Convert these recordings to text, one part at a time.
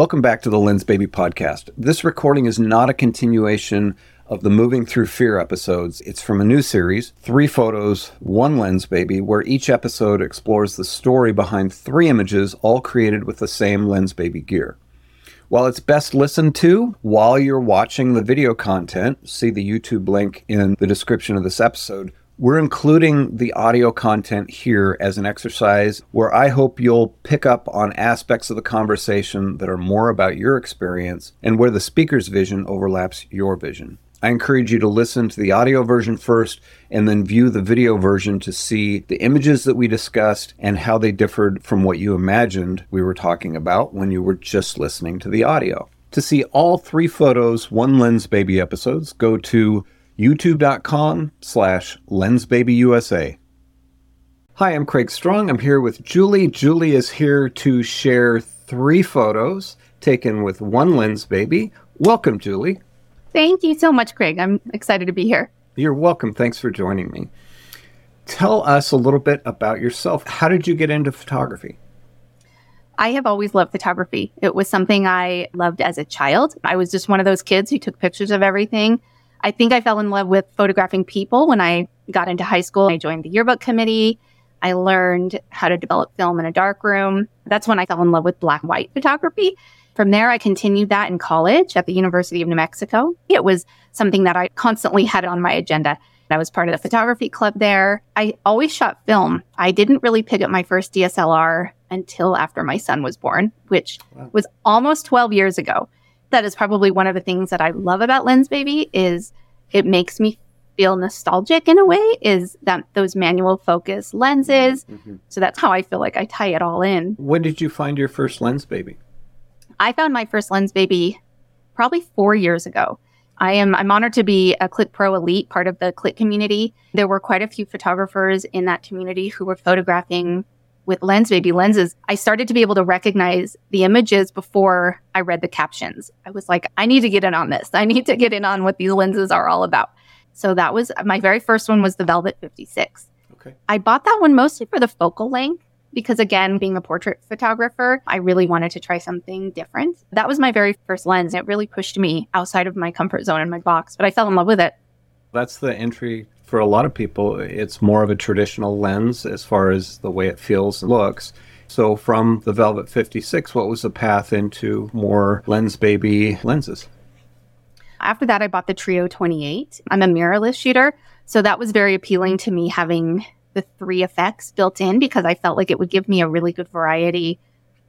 Welcome back to the Lensbaby podcast. This recording is not a continuation of the Moving Through Fear episodes. It's from a new series, Three Photos, One Lensbaby, where each episode explores the story behind three images, all created with the same Lensbaby gear. While it's best listened to while you're watching the video content, see the YouTube link in the description of this episode, we're including the audio content here as an exercise where I hope you'll pick up on aspects of the conversation that are more about your experience and where the speaker's vision overlaps your vision. I encourage you to listen to the audio version first and then view the video version to see the images that we discussed and how they differed from what you imagined we were talking about when you were just listening to the audio. To see all three photos, one Lensbaby episodes, go to youtube.com slash lensbabyusa. Hi, I'm Craig Strong. I'm here with Julie. Julie is here to share three photos taken with one Lensbaby. Welcome, Julie. Thank you so much, Craig. I'm excited to be here. You're welcome. Thanks for joining me. Tell us a little bit about yourself. How did you get into photography? I have always loved photography. It was something I loved as a child. I was just one of those kids who took pictures of everything. I think I fell in love with photographing people when I got into high school. I joined the yearbook committee. I learned how to develop film in a darkroom. That's when I fell in love with black and white photography. From there, I continued that in college at the University of New Mexico. It was something that I constantly had on my agenda. I was part of the photography club there. I always shot film. I didn't really pick up my first DSLR until after my son was born, which wow. was almost 12 years ago. That is probably one of the things that I love about Lensbaby is it makes me feel nostalgic in a way is that those manual focus lenses. Mm-hmm. So that's how I feel like I tie it all in. When did you find your first Lensbaby? I found my first Lensbaby probably four years ago. I am I'm honored to be a Click Pro Elite, part of the Click community. There were quite a few photographers in that community who were photographing with Lensbaby lenses. I started to be able to recognize the images before I read the captions. I was like, I need to get in on this. I need to get in on what these lenses are all about. So that was my very first one was the Velvet 56. Okay. I bought that one mostly for the focal length because again, being a portrait photographer, I really wanted to try something different. That was my very first lens. It really pushed me outside of my comfort zone in my box, but I fell in love with it. That's the entry for a lot of people. It's more of a traditional lens as far as the way it feels and looks. So from the Velvet 56, what was the path into more Lensbaby lenses? After that, I bought the Trio 28. I'm a mirrorless shooter, so that was very appealing to me having the three effects built in because I felt like it would give me a really good variety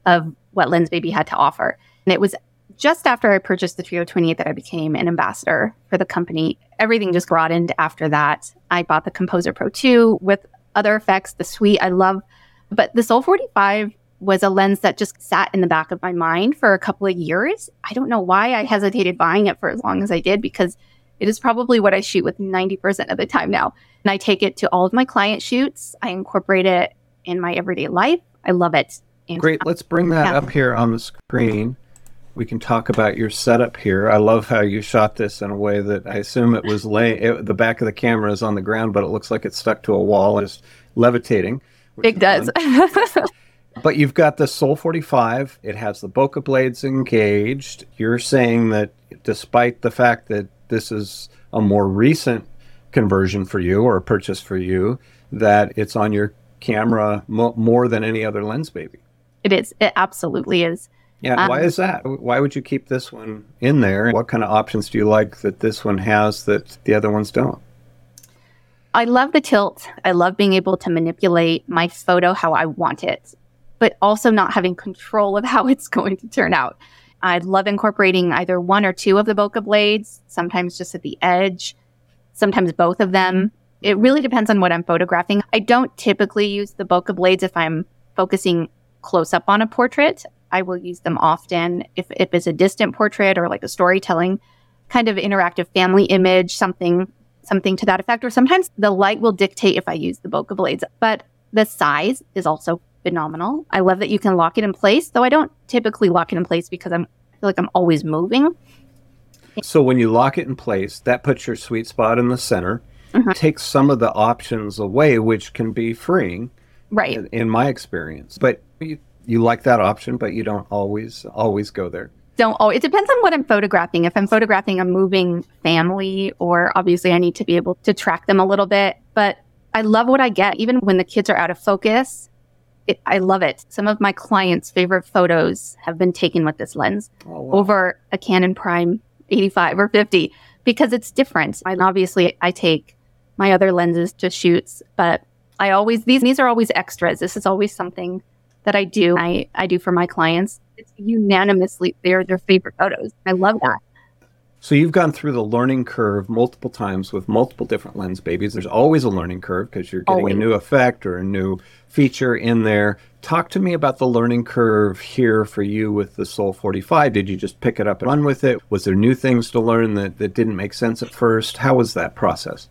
of what Lensbaby had to offer. And it was just after I purchased the Trio 28 that I became an ambassador for the company. Everything just broadened after that. I bought the Composer Pro 2 with other effects, the suite I love. But the Sol 45 was a lens that just sat in the back of my mind for a couple of years. I don't know why I hesitated buying it for as long as I did because it is probably what I shoot with 90% of the time now. And I take it to all of my client shoots. I incorporate it in my everyday life. I love it. And Great. Let's bring that yeah. up here on the screen. We can talk about your setup here. I love how you shot this in a way that I assume it was laying. the back of the camera is on the ground, but it looks like it's stuck to a wall and just levitating. It does. but you've got the Sol 45. It has the bokeh blades engaged. You're saying that despite the fact that this is a more recent conversion for you or a purchase for you that it's on your camera mo- more than any other Lensbaby. It is. It absolutely is. Yeah. Um, why is that? Why would you keep this one in there? What kind of options do you like that this one has that the other ones don't? I love the tilt. I love being able to manipulate my photo how I want it, but also not having control of how it's going to turn out. I love incorporating either one or two of the bokeh blades, sometimes just at the edge sometimes both of them. It really depends on what I'm photographing. I don't typically use the bokeh blades if I'm focusing close up on a portrait. I will use them often if, if it's a distant portrait or like a storytelling kind of interactive family image, something something to that effect. Or sometimes the light will dictate if I use the bokeh blades. But the size is also phenomenal. I love that you can lock it in place, though I don't typically lock it in place because I'm I feel like I'm always moving. So when you lock it in place, that puts your sweet spot in the center, mm-hmm. takes some of the options away, which can be freeing. Right. In, in my experience. But you You like that option, but you don't always always go there. Don't oh, it depends on what I'm photographing. If I'm photographing a moving family, or obviously I need to be able to track them a little bit. But I love what I get, even when the kids are out of focus. It, I love it. Some of my clients' favorite photos have been taken with this lens Oh, wow. over a Canon Prime 85 or 50 because it's different. I obviously I take my other lenses to shoots, but I always these these are always extras. This is always something that I do. I I do for my clients. It's unanimously they're their favorite photos. I love that. So you've gone through the learning curve multiple times with multiple different Lensbabies. There's always a learning curve because you're getting Always. a new effect or a new feature in there. Talk to me about the learning curve here for you with the Sol 45. Did you just pick it up and run with it? Was there new things to learn that, that didn't make sense at first? How was that process?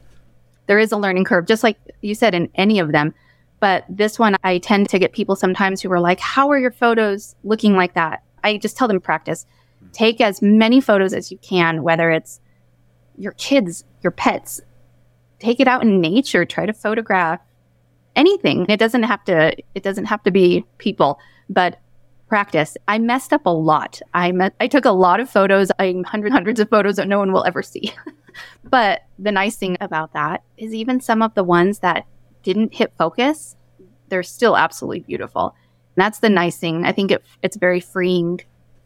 There is a learning curve, just like you said in any of them. But this one, I tend to get people sometimes who are like, How are your photos looking like that? I just tell them practice. Hmm. Take as many photos as you can, whether it's your kids, your pets. Take it out in nature. Try to photograph anything. It doesn't have to. It doesn't have to be people, but practice. I messed up a lot. I me- I took a lot of photos. I hundreds hundreds of photos that no one will ever see. but the nice thing about that is even some of the ones that didn't hit focus, they're still absolutely beautiful. And that's the nice thing. I think it, it's very freeing.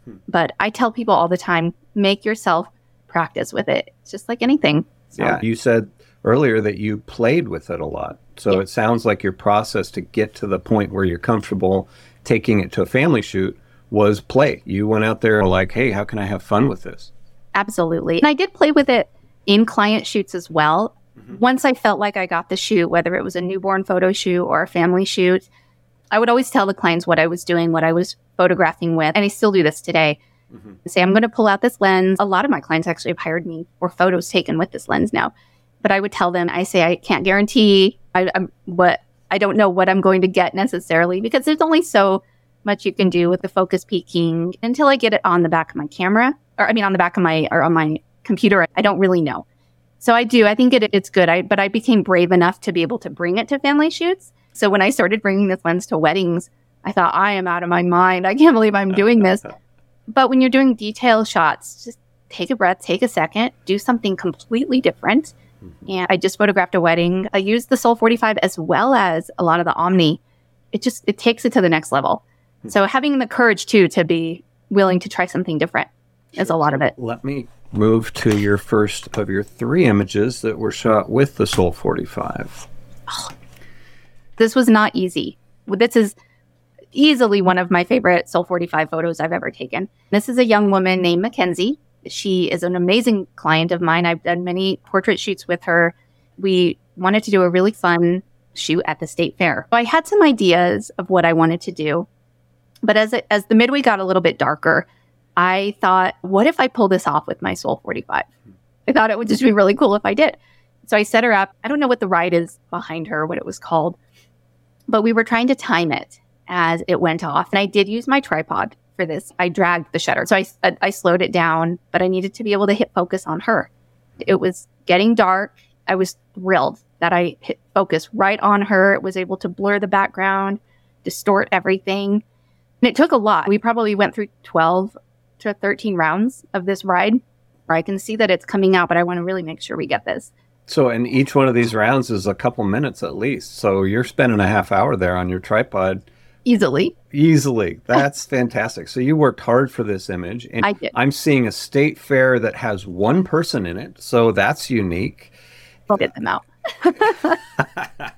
Hmm. But I tell people all the time, make yourself practice with it. It's just like anything. So, Yeah. You said earlier that you played with it a lot. So Yeah. it sounds like your process to get to the point where you're comfortable taking it to a family shoot was play. You went out there like, hey, how can I have fun with this? Absolutely. And I did play with it in client shoots as well. Mm-hmm. Once I felt like I got the shoot, whether it was a newborn photo shoot or a family shoot, I would always tell the clients what I was doing, what I was photographing with. And I still do this today. Mm-hmm. Say, I'm going to pull out this lens. A lot of my clients actually have hired me for photos taken with this lens now. But I would tell them, I say, I can't guarantee I, I'm what I don't know what I'm going to get necessarily because there's only so much you can do with the focus peaking until I get it on the back of my camera, or I mean, on the back of my or on my computer. I don't really know. So I do. I think it, it's good. I but I became brave enough to be able to bring it to family shoots. So when I started bringing this lens to weddings, I thought I am out of my mind. I can't believe I'm doing this. But when you're doing detail shots, just take a breath, take a second, do something completely different. Mm-hmm. And I just photographed a wedding. I used the Sol 45 as well as a lot of the Omni. It just it takes it to the next level. Hmm. So having the courage too to be willing to try something different is a lot of it. Let me move to your first of your three images that were shot with the Sol 45. This was not easy. This is easily one of my favorite Sol 45 photos I've ever taken. This is a young woman named Mackenzie. She is an amazing client of mine. I've done many portrait shoots with her. We wanted to do a really fun shoot at the state fair. So I had some ideas of what I wanted to do. But as it, as the midway got a little bit darker, I thought, what if I pull this off with my Sol 45? I thought it would just be really cool if I did. So I set her up. I don't know what the ride is behind her, what it was called, but we were trying to time it as it went off. And I did use my tripod for this. I dragged the shutter. So I, I, I slowed it down, but I needed to be able to hit focus on her. It was getting dark. I was thrilled that I hit focus right on her. It was able to blur the background, distort everything. And it took a lot. We probably went through 12 to 13 rounds of this ride where I can see that it's coming out, but I want to really make sure we get this. So, and each one of these rounds is a couple minutes at least. So you're spending a half hour there on your tripod Easily. easily. That's fantastic. So you worked hard for this image. And I did. I'm seeing a state fair that has one person in it. So that's unique. We'll get them out.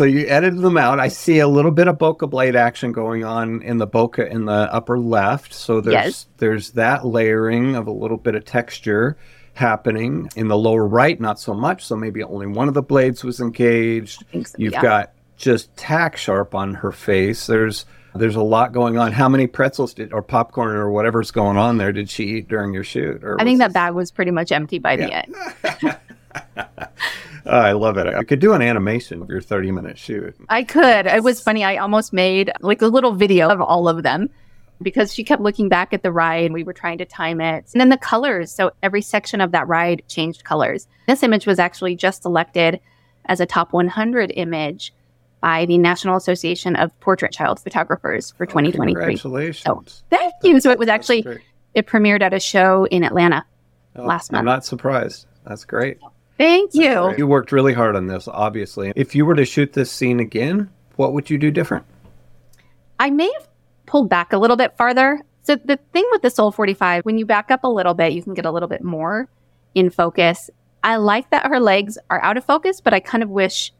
So you edited them out. I see a little bit of bokeh blade action going on in the bokeh in the upper left. So there's Yes. there's that layering of a little bit of texture happening. In the lower right, not so much. So maybe only one of the blades was engaged. so, You've yeah. got just tack sharp on her face. There's there's a lot going on. How many pretzels did or popcorn or whatever's going on there did she eat during your shoot? Or I think that this- bag was pretty much empty by the end. Oh, I love it. I could do an animation of your 30 minute shoot. I could. It was funny. I almost made like a little video of all of them because she kept looking back at the ride and we were trying to time it. And then the colors. So every section of that ride changed colors. This image was actually just selected as a top 100 image by the National Association of Portrait Child Photographers for 2023. Congratulations. Thank you. So it was actually, it premiered at a show in Atlanta. Oh, last month. I'm not surprised. That's great. Thank you. Great. You worked really hard on this, obviously. If you were to shoot this scene again, what would you do different? I may have pulled back a little bit farther. So the thing with the Sol 45, when you back up a little bit, you can get a little bit more in focus. I like that her legs are out of focus, but I kind of wish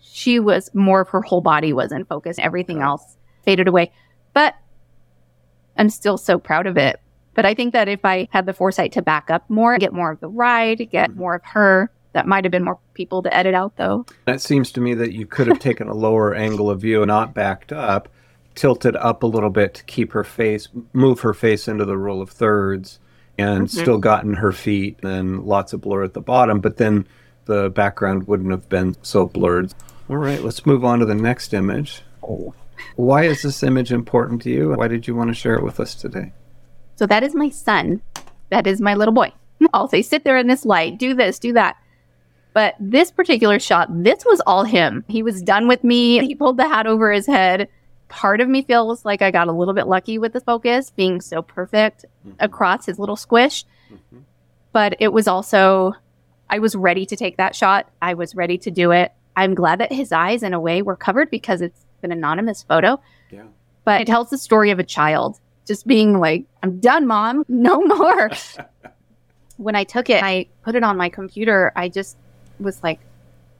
she was more of her whole body was in focus. Everything Okay. else faded away. But I'm still so proud of it. But I think that if I had the foresight to back up more, get more of the ride, get mm-hmm. more of her, that might have been more people to edit out though. That seems to me that you could have taken a lower angle of view, not backed up, tilted up a little bit to keep her face, move her face into the rule of thirds, and Mhm. still gotten her feet and lots of blur at the bottom. But then the background wouldn't have been so blurred. All right, let's move on to the next image. Oh. Why is this image important to you? Why did you want to share it with us today? So that is my son. That is my little boy. I'll say, sit there in this light, do this, do that. But this particular shot, this was all him. He was done with me. He pulled the hat over his head. Part of me feels like I got a little bit lucky with the focus being so perfect across his little squish. Mhm. But it was also, I was ready to take that shot. I was ready to do it. I'm glad that his eyes, in a way, were covered because it's an anonymous photo Yeah. but it tells the story of a child just being like, I'm done, mom, no more. when I took it, I put it on my computer. I just was like,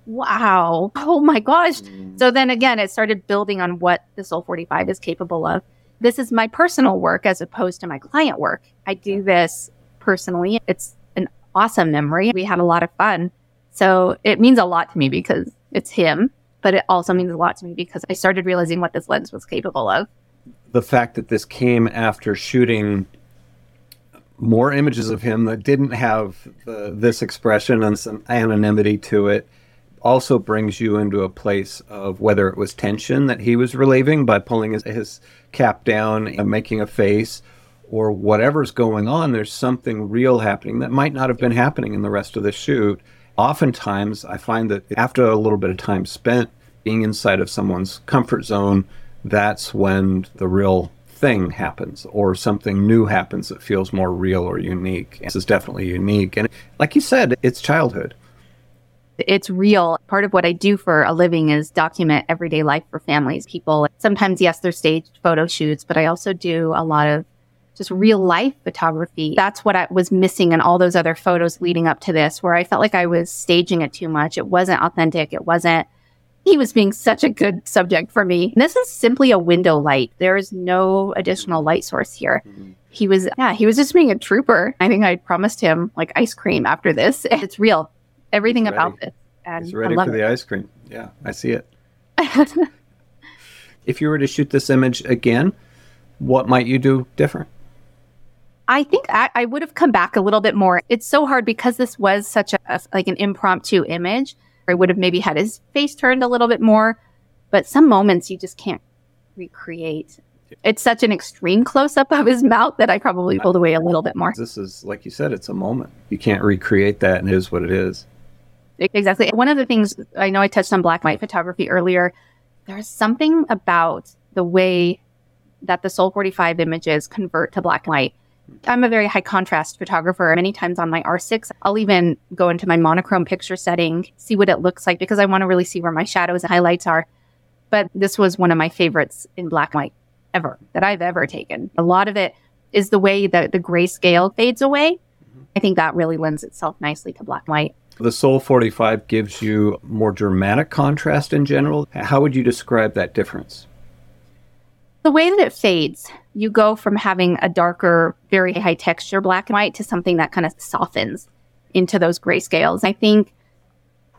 wow, oh my gosh. Mm. So then again, it started building on what the Sol 45 is capable of. This is my personal work as opposed to my client work. I do this personally. It's an awesome memory. We had a lot of fun. So it means a lot to me because it's him, but it also means a lot to me because I started realizing what this lens was capable of. the fact that this came after shooting more images of him that didn't have the, this expression and some anonymity to it also brings you into a place of whether it was tension that he was relieving by pulling his, his cap down and making a face or whatever's going on. There's something real happening that might not have been happening in the rest of the shoot. Oftentimes i find that after a little bit of time spent being inside of someone's comfort zone that's when the real thing happens or something new happens that feels more real or unique. This is definitely unique. And like you said, it's childhood. it's real. Part of what I do for a living is document everyday life for families, people. Sometimes, yes, they're staged photo shoots, but I also do a lot of just real life photography. That's what I was missing in all those other photos leading up to this, where I felt like I was staging it too much. It wasn't authentic. It wasn't, he was being such a good subject for me. This is simply a window light. There is no additional light source here. Mm-hmm. He was, yeah, he was just being a trooper. I think I promised him like ice cream after this. It's real. Everything He's about ready. this. And He's ready for it. the ice cream. Yeah, I see it. If you were to shoot this image again, what might you do different? I think I, I would have come back a little bit more. It's so hard because this was such a, a- like an impromptu image. I would have maybe had his face turned a little bit more, but some moments you just can't recreate. It's such an extreme close up of his mouth that I probably pulled away a little bit more. This is, like you said, it's a moment. You can't recreate that, and it is what it is. Exactly. One of the things I know I touched on black and white photography earlier. There's something about the way that the Sol 45 images convert to black and white. I'm a very high contrast photographer. Many times on my R6, I'll even go into my monochrome picture setting, see what it looks like because I want to really see where my shadows and highlights are. But this was one of my favorites in black and white ever that I've ever taken. A lot of it is the way that the grayscale fades away. Mm-hmm. I think that really lends itself nicely to black and white. The Sol 45 gives you more dramatic contrast in general. How would you describe that difference? The way that it fades, you go from having a darker, very high texture black and white to something that kind of softens into those grayscales. I think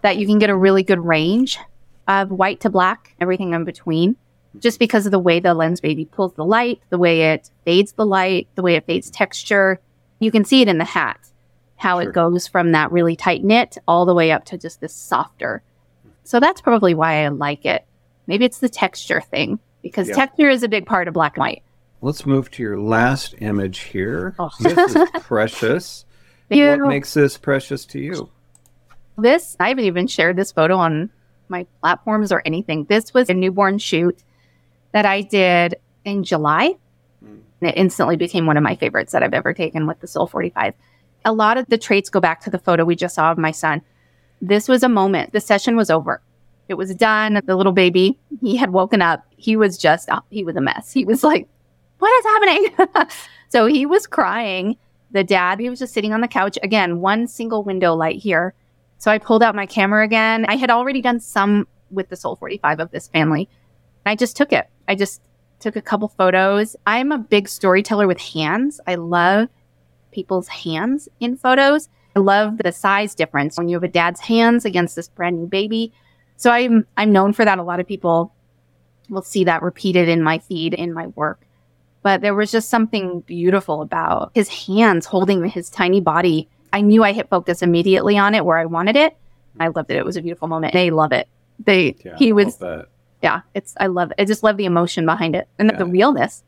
that you can get a really good range of white to black, everything in between, just because of the way the Lensbaby pulls the light, the way it fades the light, the way it fades texture. You can see it in the hat, how Sure. it goes from that really tight knit all the way up to just this softer. So that's probably why I like it. Maybe it's the texture thing because Yeah. texture is a big part of black and white. Let's move to your last image here. Oh. This is precious. You- What makes this precious to you? this, I haven't even shared this photo on my platforms or anything. This was a newborn shoot that I did in July. Mm. And it instantly became one of my favorites that I've ever taken with the Sol 45. A lot of the traits go back to the photo we just saw of my son. This was a moment. The session was over. It was done. The little baby, he had woken up. He was just, uh, he was a mess. He was like, what is happening? so he was crying. The dad, he was just sitting on the couch. Again, one single window light here. So I pulled out my camera again. I had already done some with the Sol 45 of this family. I just took it. I just took a couple photos. I'm a big storyteller with hands. I love people's hands in photos. I love the size difference when you have a dad's hands against this brand new baby. So I'm I'm known for that. A lot of people will see that repeated in my feed in my work. But there was just something beautiful about his hands holding his tiny body. I knew I hit focus immediately on it where I wanted it. I loved it. It was a beautiful moment. They love it. They yeah, he was yeah, it's I love it. I just love the emotion behind it and yeah. the realness.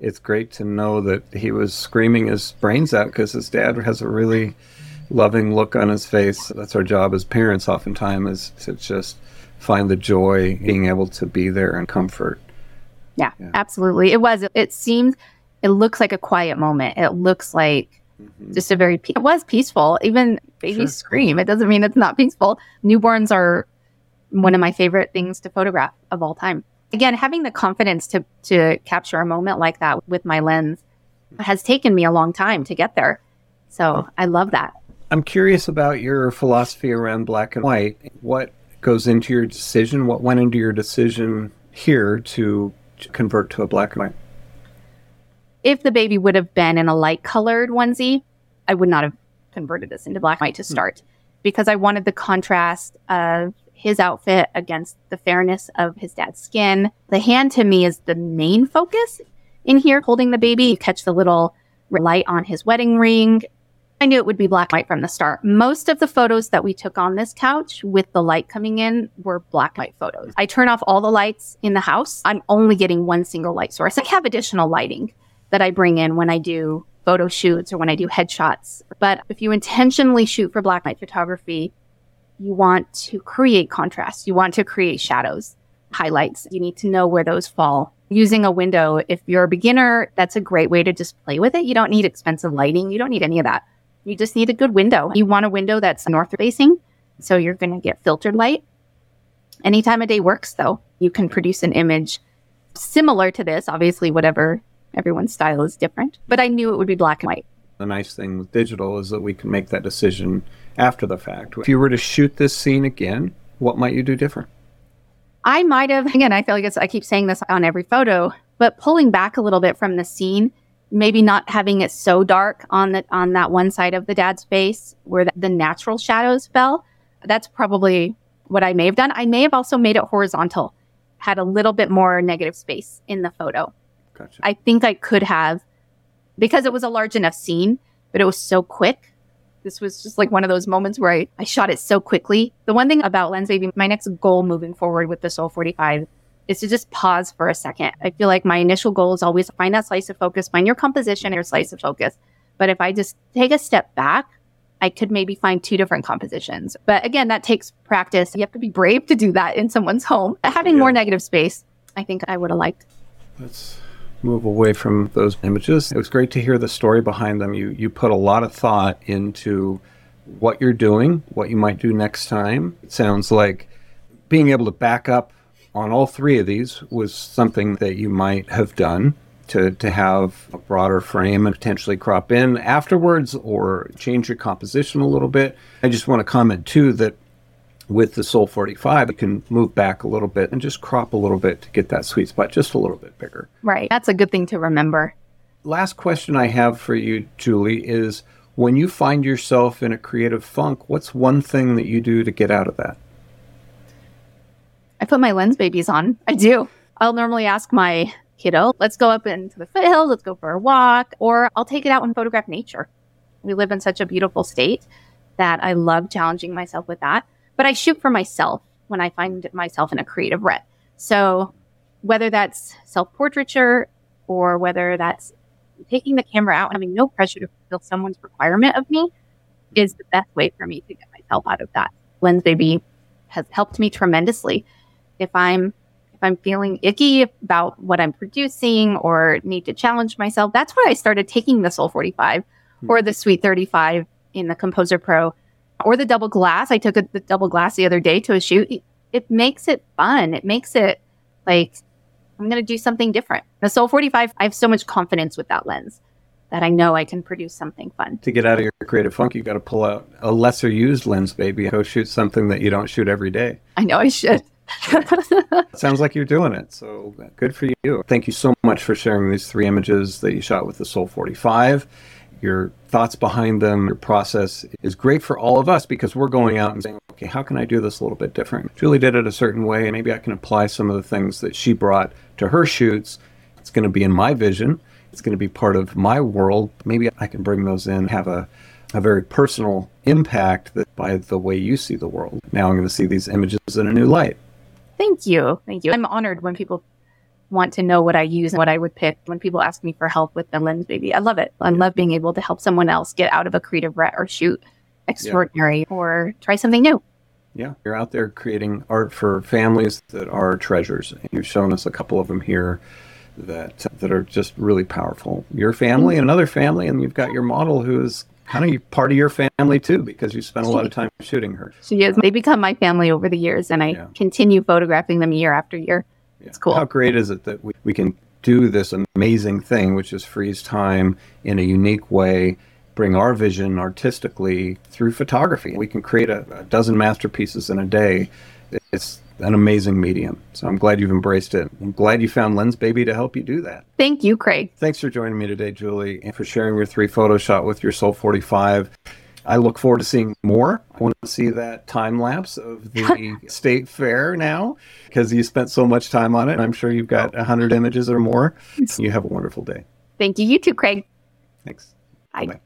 It's great to know that he was screaming his brains out because his dad has a really loving look on his face. That's our job as parents oftentimes is to just find the joy being able to be there and comfort. Yeah, yeah. absolutely. It was. It seemed. It looks like a quiet moment. It looks like mm-hmm. just a very. It was peaceful. Even babies sure. scream. It doesn't mean it's not peaceful. Newborns are one of my favorite things to photograph of all time. Again, having the confidence to to capture a moment like that with my lens has taken me a long time to get there. So I love that. I'm curious about your philosophy around black and white. What goes into your decision? What went into your decision here to, convert to a black and white? If the baby would have been in a light colored onesie, I would not have converted this into black and white to hmm. start hmm. because I wanted the contrast of his outfit against the fairness of his dad's skin. The hand to me is the main focus in here, holding the baby. You catch the little light on his wedding ring. I knew it would be black and white from the start. Most of the photos that we took on this couch with the light coming in were black and white photos. I turn off all the lights in the house. I'm only getting one single light source. I have additional lighting that I bring in when I do photo shoots or when I do headshots. But if you intentionally shoot for black and white photography, you want to create contrast. You want to create shadows, highlights. You need to know where those fall. Using a window, if you're a beginner, that's a great way to just play with it. You don't need expensive lighting. You don't need any of that. You just need a good window. You want a window that's north facing. So you're going to get filtered light. Any time of day works, though. You can produce an image similar to this. Obviously, whatever everyone's style is different, but I knew it would be black and white. The nice thing with digital is that we can make that decision after the fact. If you were to shoot this scene again, what might you do different? I might have, again, I feel like I keep saying this on every photo, but pulling back a little bit from the scene, maybe not having it so dark on the on that one side of the dad's face where the, the natural shadows fell. That's probably what I may have done. I may have also made it horizontal, had a little bit more negative space in the photo. Gotcha. I think I could have, because it was a large enough scene, but it was so quick this was just like one of those moments where I, I shot it so quickly. The one thing about Lensbaby, my next goal moving forward with the Sol 45 is to just pause for a second. I feel like my initial goal is always find that slice of focus, find your composition, your slice of focus. But if I just take a step back, I could maybe find two different compositions. But again, that takes practice. You have to be brave to do that in someone's home. Having yeah. more negative space, I think I would have liked. Let's move away from those images. It was great to hear the story behind them. You you put a lot of thought into what you're doing, what you might do next time. It sounds like being able to back up on all three of these was something that you might have done to, to have a broader frame and potentially crop in afterwards or change your composition a little bit. I just want to comment too that with the Sol 45, you can move back a little bit and just crop a little bit to get that sweet spot just a little bit bigger. Right. That's a good thing to remember. Last question I have for you, Julie, is when you find yourself in a creative funk, what's one thing that you do to get out of that? I put my Lensbabies on. I do. I'll normally ask my kiddo, let's go up into the foothills, let's go for a walk, or I'll take it out and photograph nature. We live in such a beautiful state that I love challenging myself with that but I shoot for myself when I find myself in a creative rut. So whether that's self portraiture or whether that's taking the camera out and having no pressure to fulfill someone's requirement of me is the best way for me to get myself out of that. Lensbaby has helped me tremendously. If I'm if I'm feeling icky about what I'm producing or need to challenge myself, that's why I started taking the Sol 45 hmm. or the Sweet 35 in the Composer Pro or the double glass. I took a, the double glass the other day to a shoot. It, it makes it fun. It makes it like I'm going to do something different. The Sol 45, I have so much confidence with that lens that I know I can produce something fun. To get out of your creative funk, you got to pull out a lesser used lens, baby. Go shoot something that you don't shoot every day. I know I should. Sounds like you're doing it. So good for you. Thank you so much for sharing these three images that you shot with the Sol 45. Your thoughts behind them, your process is great for all of us because we're going out and saying, okay, how can I do this a little bit different? Julie did it a certain way, and maybe I can apply some of the things that she brought to her shoots. It's going to be in my vision. It's going to be part of my world. Maybe I can bring those in, have a, a very personal impact that by the way you see the world. Now I'm going to see these images in a new light. Thank you. Thank you. I'm honored when people want to know what I use and what I would pick when people ask me for help with the Lensbaby. I love it. I love being able to help someone else get out of a creative rut or shoot extraordinary yeah. or try something new. Yeah, you're out there creating art for families that are treasures. You've shown us a couple of them here that that are just really powerful. Your family and another family, and you've got your model who is kind of part of your family too because you spent a lot of time shooting her. She is. They become my family over the years, and I yeah. continue photographing them year after year. Yeah. It's cool. How great is it that we, we can do this amazing thing, which is freeze time in a unique way, bring our vision artistically through photography. We can create a, a dozen masterpieces in a day. It's an amazing medium. So I'm glad you've embraced it. I'm glad you found Lensbaby to help you do that. Thank you, Craig. Thanks for joining me today, Julie, and for sharing your three photo shot with your Sol 45. I look forward to seeing more. I want to see that time lapse of the state fair now because you spent so much time on it. I'm sure you've got 100 images or more. You have a wonderful day. Thank you. You too, Craig. Thanks. Bye-bye.